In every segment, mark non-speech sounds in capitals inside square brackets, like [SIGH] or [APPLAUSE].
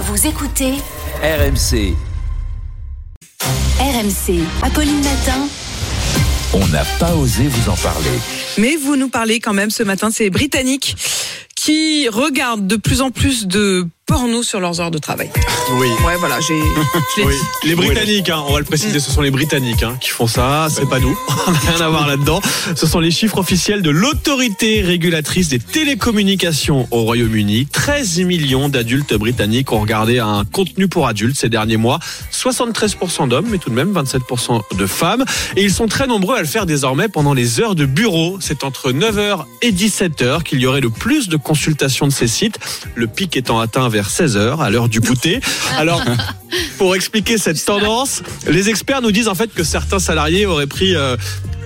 Vous écoutez RMC, RMC. Apolline Matin. on n'a pas osé vous en parler. Mais vous nous parlez quand même ce matin, c'est Britanniques qui regardent de plus en plus de porno sur leurs heures de travail. Oui. Ouais, voilà, j'ai. Oui. Les Britanniques, hein, on va le préciser, ce sont les Britanniques hein, qui font ça, c'est pas nous, [LAUGHS] on n'a rien à voir là-dedans. Ce sont les chiffres officiels de l'autorité régulatrice des télécommunications au Royaume-Uni. 13 millions d'adultes britanniques ont regardé un contenu pour adultes ces derniers mois. 73% d'hommes, mais tout de même 27% de femmes. Et ils sont très nombreux à le faire désormais pendant les heures de bureau. C'est entre 9h et 17h qu'il y aurait le plus de consultations de ces sites. Le pic étant atteint vers 16h à l'heure du goûter. Alors, pour expliquer cette tendance, les experts nous disent en fait que certains salariés auraient pris euh,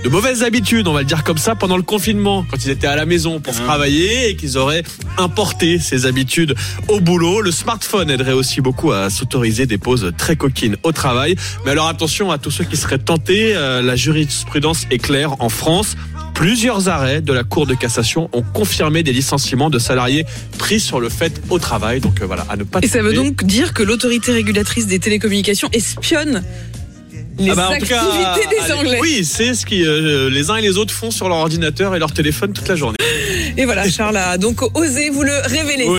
de mauvaises habitudes, on va le dire comme ça, pendant le confinement, quand ils étaient à la maison pour travailler et qu'ils auraient importé ces habitudes au boulot. Le smartphone aiderait aussi beaucoup à s'autoriser des pauses très coquines au travail. Mais alors attention à tous ceux qui seraient tentés, euh, la jurisprudence est claire en France. Plusieurs arrêts de la Cour de cassation ont confirmé des licenciements de salariés pris sur le fait au travail. Donc euh, voilà, à ne pas Et ça veut donc dire que l'autorité régulatrice des télécommunications espionne les Ah bah, en tout activités cas, des Anglais. Oui, c'est ce que euh, les uns et les autres font sur leur ordinateur et leur téléphone toute la journée. Et voilà, Charles a donc osé vous le révéler.